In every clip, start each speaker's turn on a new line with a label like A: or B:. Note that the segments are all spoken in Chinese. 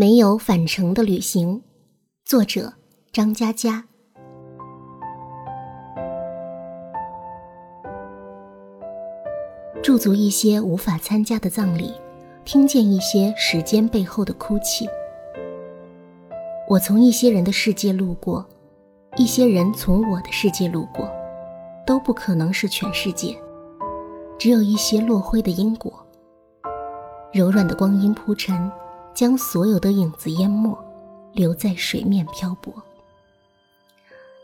A: 没有返程的旅行，作者张嘉佳。驻足一些无法参加的葬礼，听见一些时间背后的哭泣。我从一些人的世界路过，一些人从我的世界路过，都不可能是全世界，只有一些落灰的因果。柔软的光阴铺陈，将所有的影子淹没，留在水面漂泊。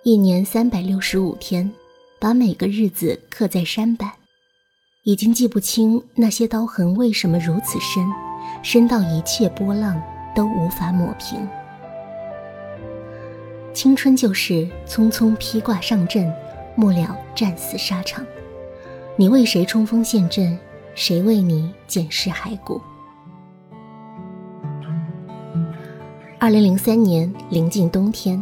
A: 一年三百六十五天，把每个日子刻在山板，已经记不清那些刀痕为什么如此深，深到一切波浪都无法抹平。青春就是匆匆披挂上阵，末了战死沙场。你为谁冲锋陷阵？谁为你捡拾骸骨？二零零三年临近冬天，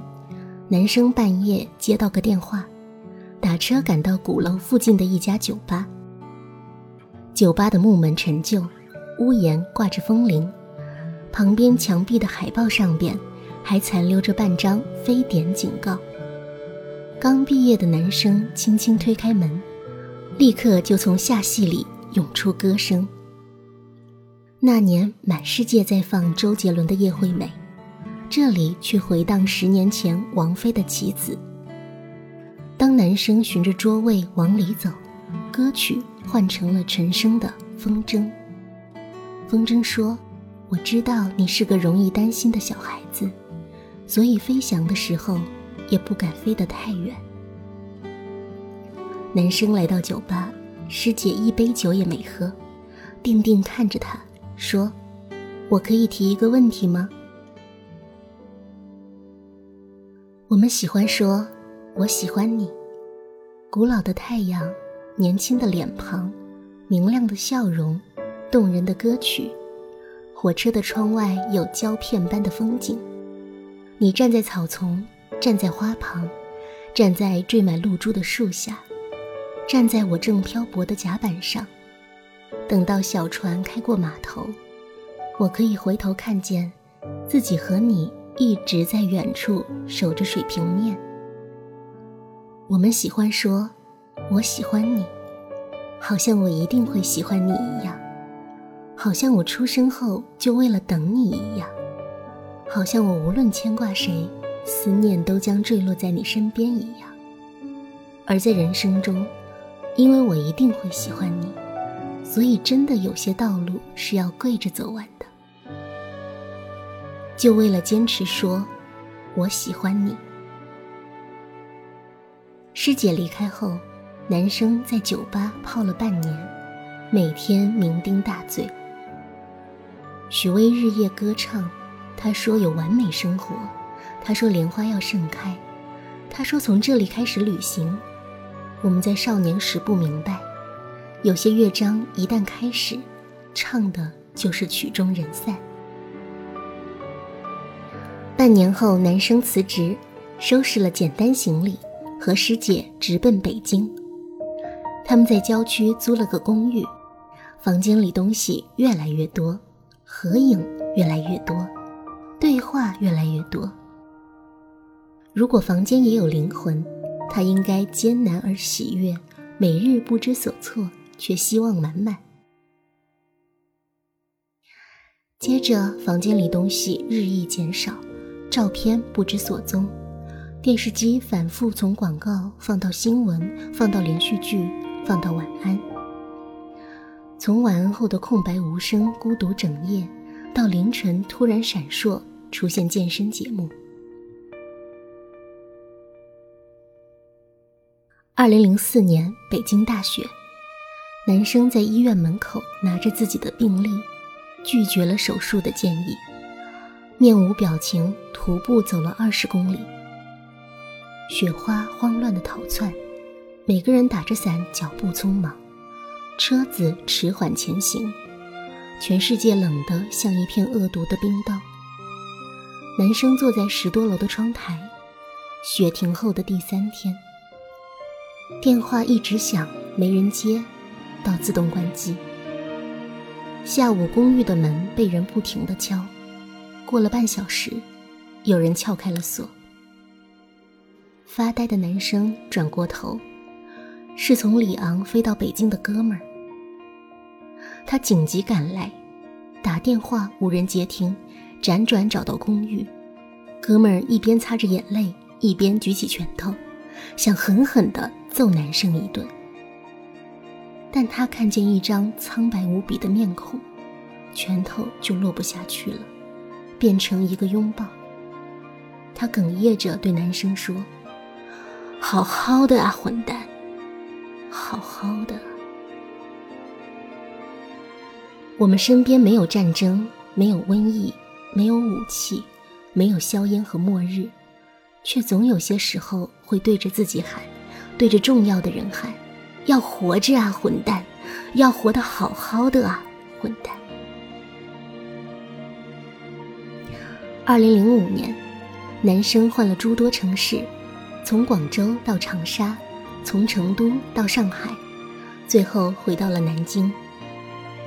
A: 男生半夜接到个电话，打车赶到鼓楼附近的一家酒吧。酒吧的木门陈旧，屋檐挂着风铃，旁边墙壁的海报上边还残留着半张非典警告。刚毕业的男生轻轻推开门，立刻就从下戏里。涌出歌声。那年，满世界在放周杰伦的《叶惠美》，这里却回荡十年前王菲的《棋子》。当男生循着桌位往里走，歌曲换成了陈升的《风筝》。风筝说：“我知道你是个容易担心的小孩子，所以飞翔的时候也不敢飞得太远。”男生来到酒吧。师姐一杯酒也没喝，定定看着他说：“我可以提一个问题吗？”我们喜欢说“我喜欢你”，古老的太阳，年轻的脸庞，明亮的笑容，动人的歌曲。火车的窗外有胶片般的风景，你站在草丛，站在花旁，站在缀满露珠的树下。站在我正漂泊的甲板上，等到小船开过码头，我可以回头看见自己和你一直在远处守着水平面。我们喜欢说“我喜欢你”，好像我一定会喜欢你一样，好像我出生后就为了等你一样，好像我无论牵挂谁，思念都将坠落在你身边一样。而在人生中，因为我一定会喜欢你，所以真的有些道路是要跪着走完。就为了坚持说“我喜欢你”。师姐离开后，男生在酒吧泡了半年，每天酩酊大醉。许巍日夜歌唱，他说有完美生活，他说莲花要盛开，他说从这里开始旅行。我们在少年时不明白，有些乐章一旦开始，唱的就是曲终人散。半年后，男生辞职，收拾了简单行李，和师姐直奔北京。他们在郊区租了个公寓，房间里东西越来越多，合影越来越多，对话越来越多。如果房间也有灵魂。他应该艰难而喜悦，每日不知所措，却希望满满。接着，房间里东西日益减少，照片不知所踪，电视机反复从广告放到新闻，放到连续剧，放到晚安。从晚安后的空白无声、孤独整夜，到凌晨突然闪烁出现健身节目。二零零四年，北京大雪，男生在医院门口拿着自己的病历，拒绝了手术的建议，面无表情徒步走了二十公里。雪花慌乱的逃窜，每个人打着伞，脚步匆忙，车子迟缓前行，全世界冷得像一片恶毒的冰刀。男生坐在十多楼的窗台，雪停后的第三天。电话一直响，没人接，到自动关机。下午公寓的门被人不停地敲，过了半小时，有人撬开了锁。发呆的男生转过头，是从里昂飞到北京的哥们儿。他紧急赶来，打电话无人接听，辗转找到公寓。哥们儿一边擦着眼泪，一边举起拳头，想狠狠地揍男生一顿。但他看见一张苍白无比的面孔，拳头就落不下去了，变成一个拥抱。他哽咽着对男生说。好好的啊，混蛋！好好的。我们身边没有战争，没有瘟疫，没有武器，没有硝烟和末日，却总有些时候会对着自己喊，对着重要的人喊：“要活着啊，混蛋！要活得好好的啊，混蛋！”二零零五年，男生换了诸多城市。从广州到长沙，从成都到上海，最后回到了南京。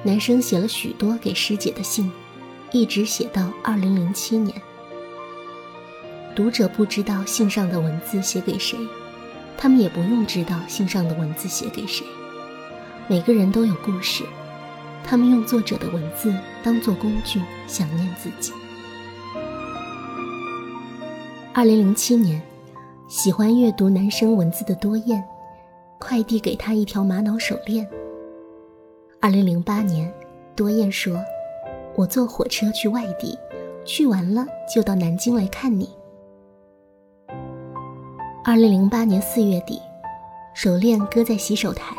A: 男生写了许多给师姐的信，一直写到二零零七年。读者不知道信上的文字写给谁，他们也不用知道信上的文字写给谁。每个人都有故事，他们用作者的文字当做工具，想念自己。二零零七年。喜欢阅读男生文字的多燕，快递给他一条玛瑙手链。二零零八年，多燕说：“我坐火车去外地，去完了就到南京来看你。”二零零八年四月底，手链搁在洗手台，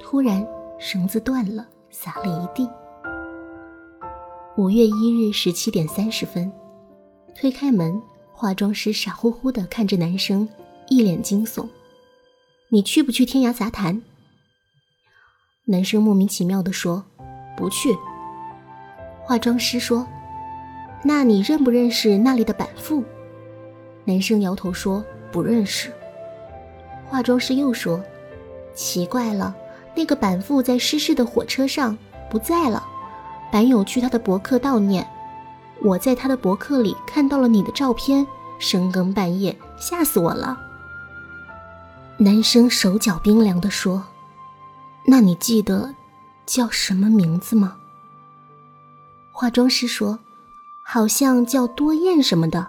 A: 突然绳子断了，洒了一地。五月一日十七点三十分，推开门。化妆师傻乎乎地看着男生，一脸惊悚：“你去不去天涯杂谈？”男生莫名其妙地说：“不去。”化妆师说：“那你认不认识那里的板富？”男生摇头说：“不认识。”化妆师又说：“奇怪了，那个板富在失事的火车上不在了，板友去他的博客悼念。”我在他的博客里看到了你的照片，深更半夜吓死我了。男生手脚冰凉地说：“那你记得叫什么名字吗？”化妆师说：“好像叫多燕什么的。”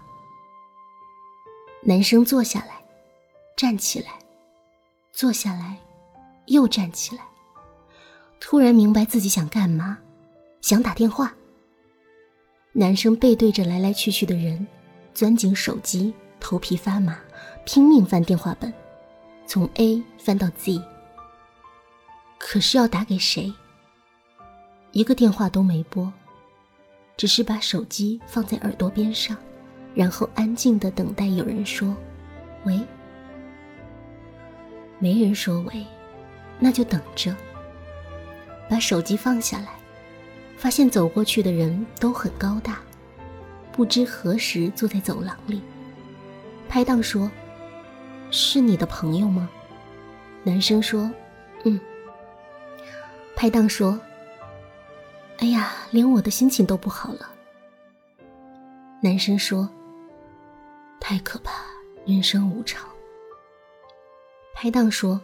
A: 男生坐下来，站起来，坐下来，又站起来，突然明白自己想干嘛，想打电话。男生背对着来来去去的人，钻进手机，头皮发麻，拼命翻电话本，从 A 翻到 Z。可是要打给谁？一个电话都没拨，只是把手机放在耳朵边上，然后安静的等待有人说“喂”。没人说“喂”，那就等着。把手机放下来。发现走过去的人都很高大，不知何时坐在走廊里。拍档说：“是你的朋友吗？”男生说：“嗯。”拍档说：“哎呀，连我的心情都不好了。”男生说：“太可怕，人生无常。”拍档说：“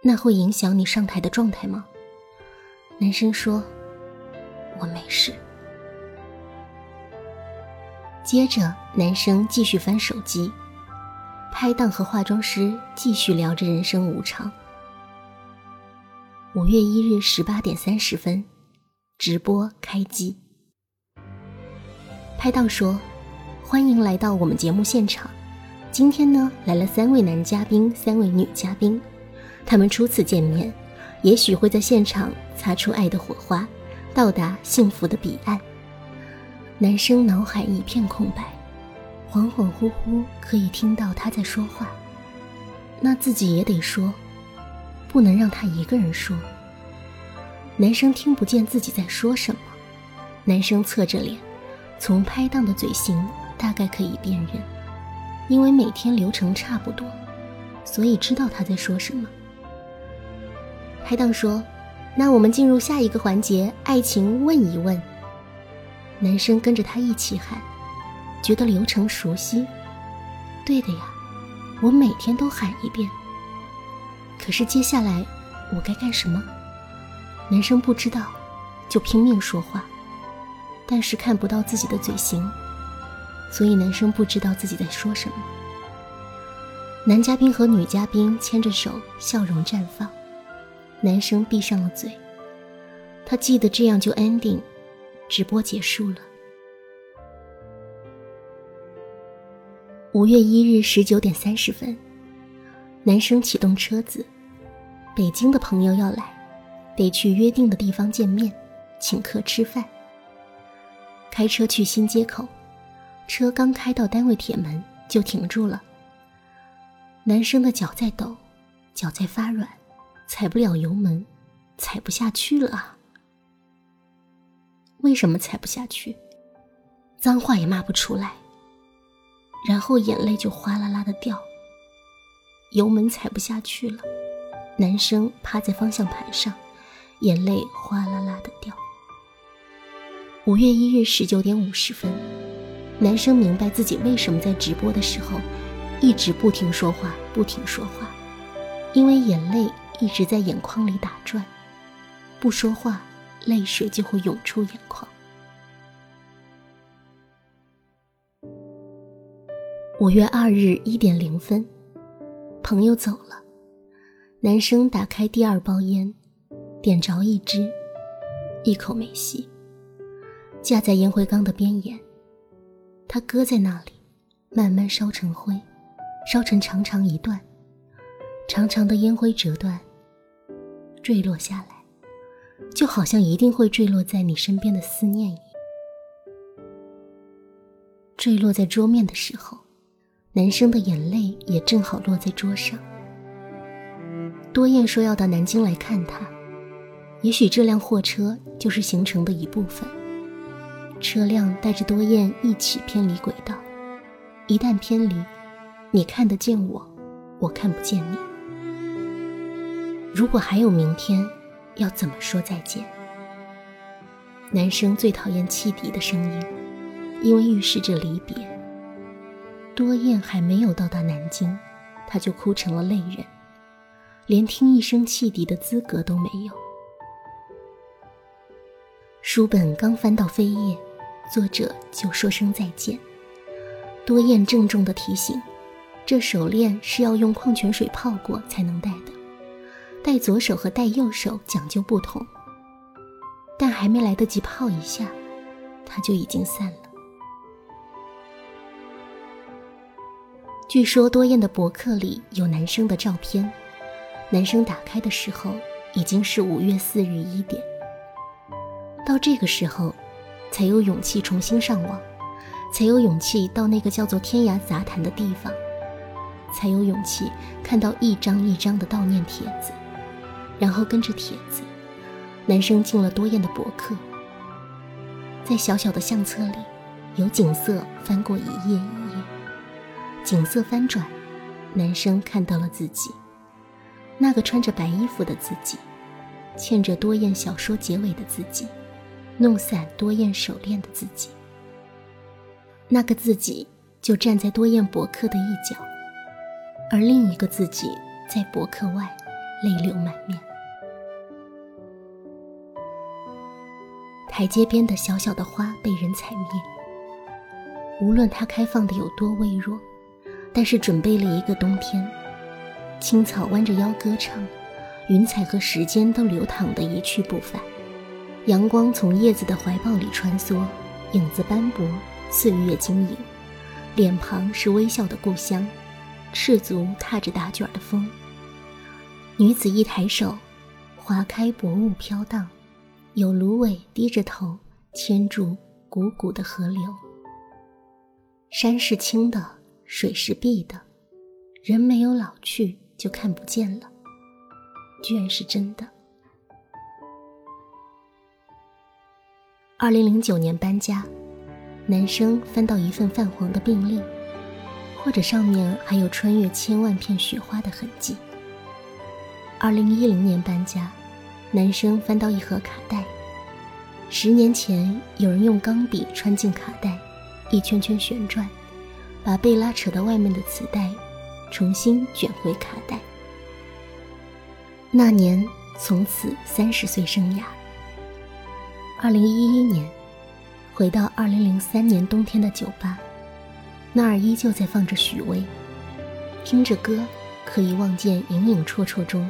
A: 那会影响你上台的状态吗？”男生说。我没事。接着，男生继续翻手机，拍档和化妆师继续聊着人生无常。五月一日十八点三十分，直播开机。拍档说：“欢迎来到我们节目现场。今天呢，来了三位男嘉宾，三位女嘉宾。他们初次见面，也许会在现场擦出爱的火花。”到达幸福的彼岸。男生脑海一片空白，恍恍惚惚可以听到他在说话，那自己也得说，不能让他一个人说。男生听不见自己在说什么，男生侧着脸，从拍档的嘴型大概可以辨认，因为每天流程差不多，所以知道他在说什么。拍档说。那我们进入下一个环节，爱情问一问。男生跟着他一起喊，觉得流程熟悉。对的呀，我每天都喊一遍。可是接下来我该干什么？男生不知道，就拼命说话，但是看不到自己的嘴型，所以男生不知道自己在说什么。男嘉宾和女嘉宾牵着手，笑容绽放。男生闭上了嘴，他记得这样就 ending，直播结束了。五月一日十九点三十分，男生启动车子，北京的朋友要来，得去约定的地方见面，请客吃饭。开车去新街口，车刚开到单位铁门就停住了。男生的脚在抖，脚在发软，踩不了油门，踩不下去了啊！为什么踩不下去？脏话也骂不出来，然后眼泪就哗啦啦的掉。油门踩不下去了，男生趴在方向盘上，眼泪哗啦啦的掉。五月一日十九点五十分，男生明白自己为什么在直播的时候。一直不停说话，不停说话，因为眼泪一直在眼眶里打转，不说话，泪水就会涌出眼眶。五月二日一点零分，朋友走了，男生打开第二包烟，点着一支，一口没吸，架在烟灰缸的边沿，他搁在那里，慢慢烧成灰。烧成长长一段，长长的烟灰折断，坠落下来，就好像一定会坠落在你身边的思念一样。坠落在桌面的时候，男生的眼泪也正好落在桌上。多燕说要到南京来看他，也许这辆货车就是行程的一部分。车辆带着多燕一起偏离轨道，一旦偏离。你看得见我，我看不见你。如果还有明天，要怎么说再见？男生最讨厌汽笛的声音，因为预示着离别。多燕还没有到达南京，他就哭成了泪人，连听一声汽笛的资格都没有。书本刚翻到扉页，作者就说声再见。多燕郑重的提醒。这手链是要用矿泉水泡过才能戴的，戴左手和戴右手讲究不同。但还没来得及泡一下，它就已经散了。据说多燕的博客里有男生的照片，男生打开的时候已经是五月四日一点。到这个时候，才有勇气重新上网，才有勇气到那个叫做天涯杂谈的地方。才有勇气看到一张一张的悼念帖子，然后跟着帖子，男生进了多燕的博客，在小小的相册里，有景色翻过一页一页，景色翻转，男生看到了自己，那个穿着白衣服的自己，欠着多燕小说结尾的自己，弄散多燕手链的自己，那个自己就站在多燕博客的一角。而另一个自己在博客外，泪流满面。台阶边的小小的花被人踩灭，无论它开放的有多微弱，但是准备了一个冬天。青草弯着腰歌唱，云彩和时间都流淌的一去不返。阳光从叶子的怀抱里穿梭，影子斑驳，岁月晶莹。脸庞是微笑的故乡。赤足踏着打卷的风，女子一抬手，划开薄雾飘荡，有芦苇低着头牵住汩汩的河流。山是青的，水是碧的，人没有老去就看不见了，居然是真的。二零零九年搬家，男生翻到一份泛黄的病历。或者上面还有穿越千万片雪花的痕迹。二零一零年搬家，男生翻到一盒卡带，十年前，有人用钢笔穿进卡带，一圈圈旋转，把被拉扯到外面的磁带重新卷回卡带。那年，从此三十岁生涯。二零一一年，回到二零零三年冬天的酒吧，那儿依旧在放着许巍，听着歌，可以望见影影绰绰中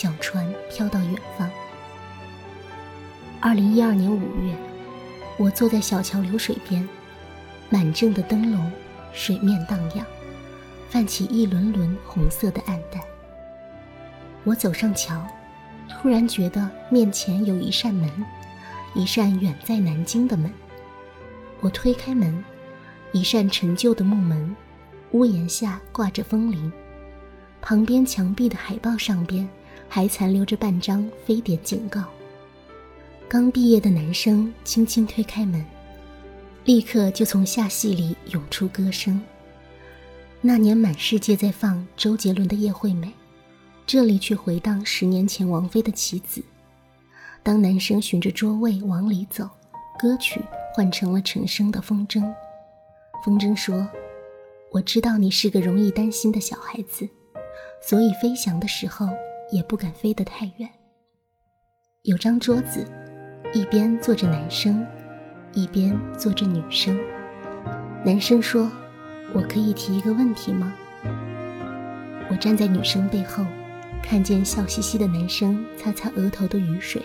A: 小船飘到远方。二零一二年五月，我坐在小桥流水边，满镇的灯笼，水面荡漾，泛起一轮轮红色的暗淡。我走上桥，突然觉得面前有一扇门，一扇远在南京的门。我推开门，一扇陈旧的木门，屋檐下挂着风铃，旁边墙壁的海报上边还残留着半张非典警告。刚毕业的男生轻轻推开门，立刻就从下戏里涌出歌声。那年满世界在放周杰伦的《叶惠美》。这里却回荡十年前王菲的《棋子》。当男生循着桌位往里走，歌曲换成了陈升的《风筝》。风筝说：“我知道你是个容易担心的小孩子，所以飞翔的时候也不敢飞得太远。”有张桌子，一边坐着男生，一边坐着女生。男生说：“我可以提一个问题吗？”我站在女生背后。看见笑嘻嘻的男生擦擦额头的雨水，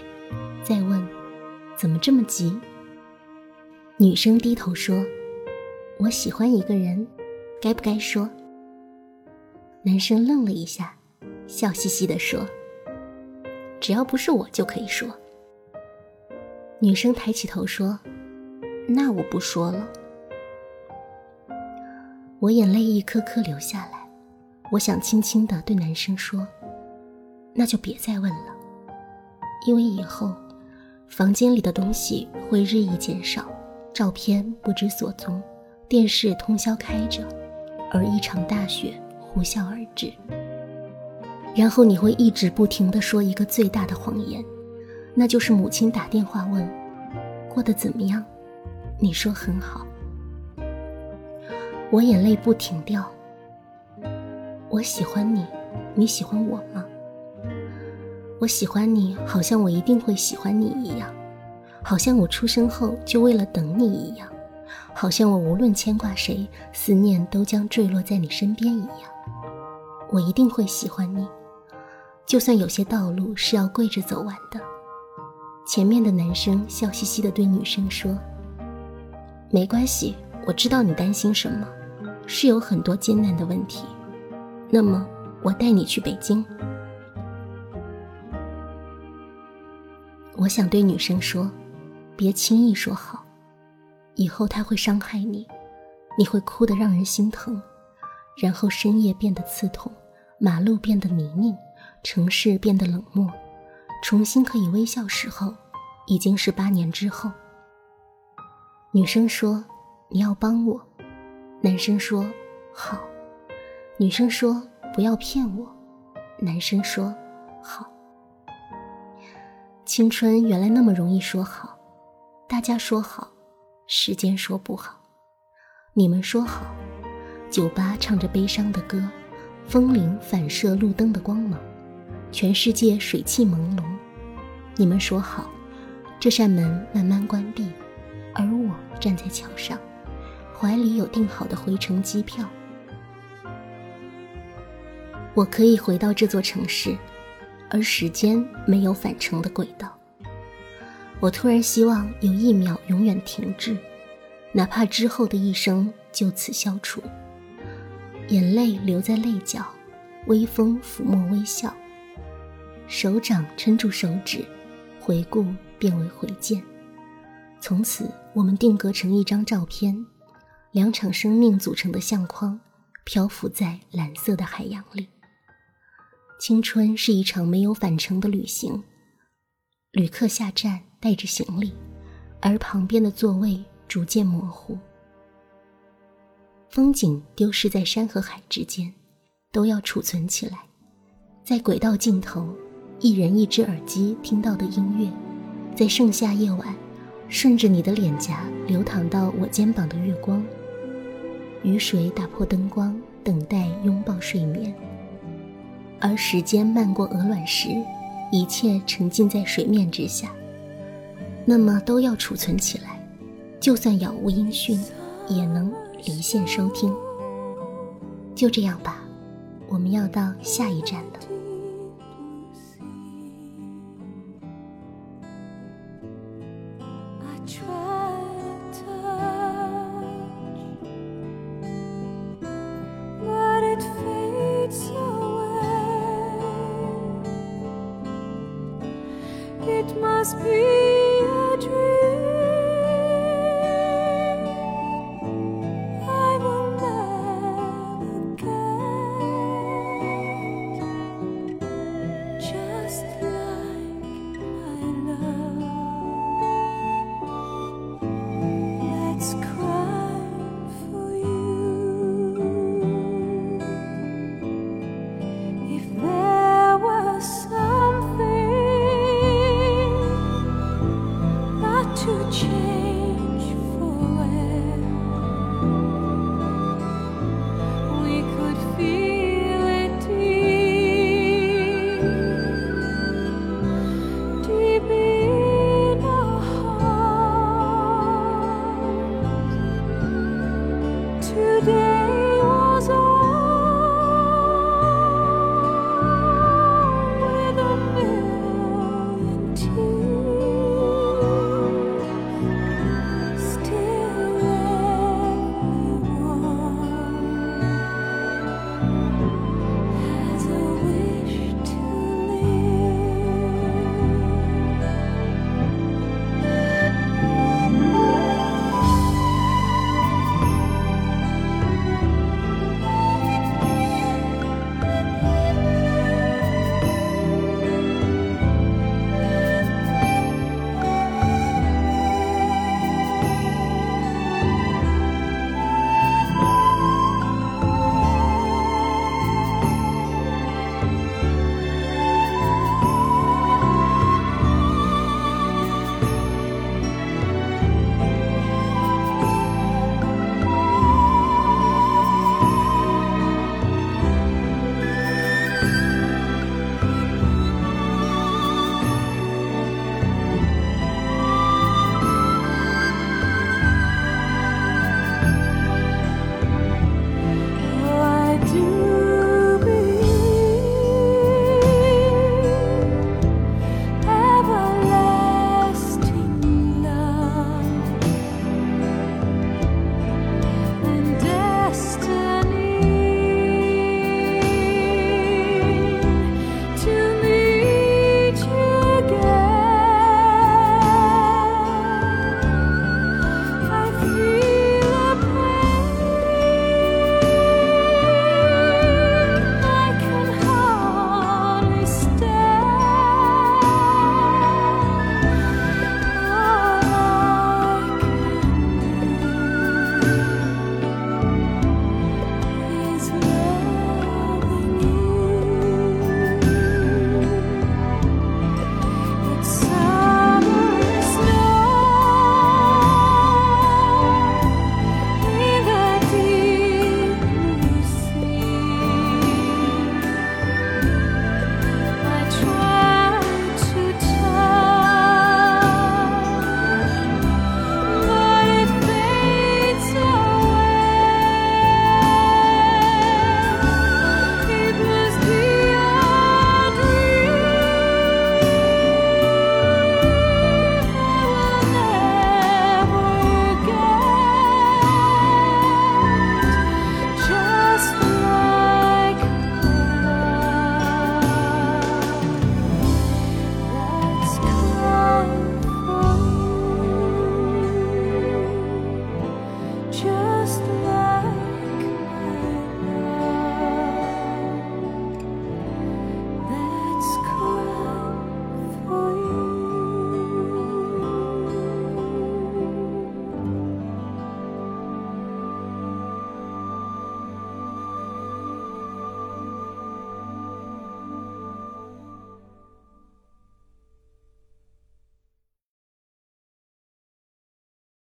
A: 再问：“怎么这么急？”女生低头说：“我喜欢一个人，该不该说？”男生愣了一下，笑嘻嘻地说：“只要不是我就可以说。”女生抬起头说：“那我不说了。”我眼泪一颗颗流下来，我想轻轻地对男生说。那就别再问了，因为以后房间里的东西会日益减少，照片不知所踪，电视通宵开着，而一场大雪呼啸而至。然后你会一直不停地说一个最大的谎言，那就是母亲打电话问过得怎么样，你说很好。我眼泪不停掉。我喜欢你，你喜欢我吗？我喜欢你，好像我一定会喜欢你一样，好像我出生后就为了等你一样，好像我无论牵挂谁，思念都将坠落在你身边一样。我一定会喜欢你，就算有些道路是要跪着走完的。前面的男生笑嘻嘻地对女生说：“没关系，我知道你担心什么，是有很多艰难的问题。那么，我带你去北京。”我想对女生说，别轻易说好，以后他会伤害你，你会哭得让人心疼，然后深夜变得刺痛，马路变得泥泞，城市变得冷漠，重新可以微笑时候，已经是八年之后。女生说你要帮我，男生说好，女生说不要骗我，男生说好。青春原来那么容易说好，大家说好，时间说不好，你们说好，酒吧唱着悲伤的歌，风铃反射路灯的光芒，全世界水汽朦胧，你们说好，这扇门慢慢关闭，而我站在桥上，怀里有订好的回程机票，我可以回到这座城市。而时间没有返程的轨道，我突然希望有一秒永远停滞，哪怕之后的一生就此消除。眼泪留在泪角，微风抚摸微笑，手掌撑住手指，回顾变为回见。从此，我们定格成一张照片，两场生命组成的相框，漂浮在蓝色的海洋里。青春是一场没有返程的旅行，旅客下站带着行李，而旁边的座位逐渐模糊。风景丢失在山和海之间，都要储存起来。在轨道尽头，一人一只耳机听到的音乐，在盛夏夜晚，
B: 顺着你的脸颊流淌到我肩膀的月光，雨水打破灯光，等待拥抱睡眠。而时间漫过鹅卵石，一切沉浸在水面之下，那么都要储存起来，就算杳无音讯，也能离线收听。就这样吧，我们要到下一站了。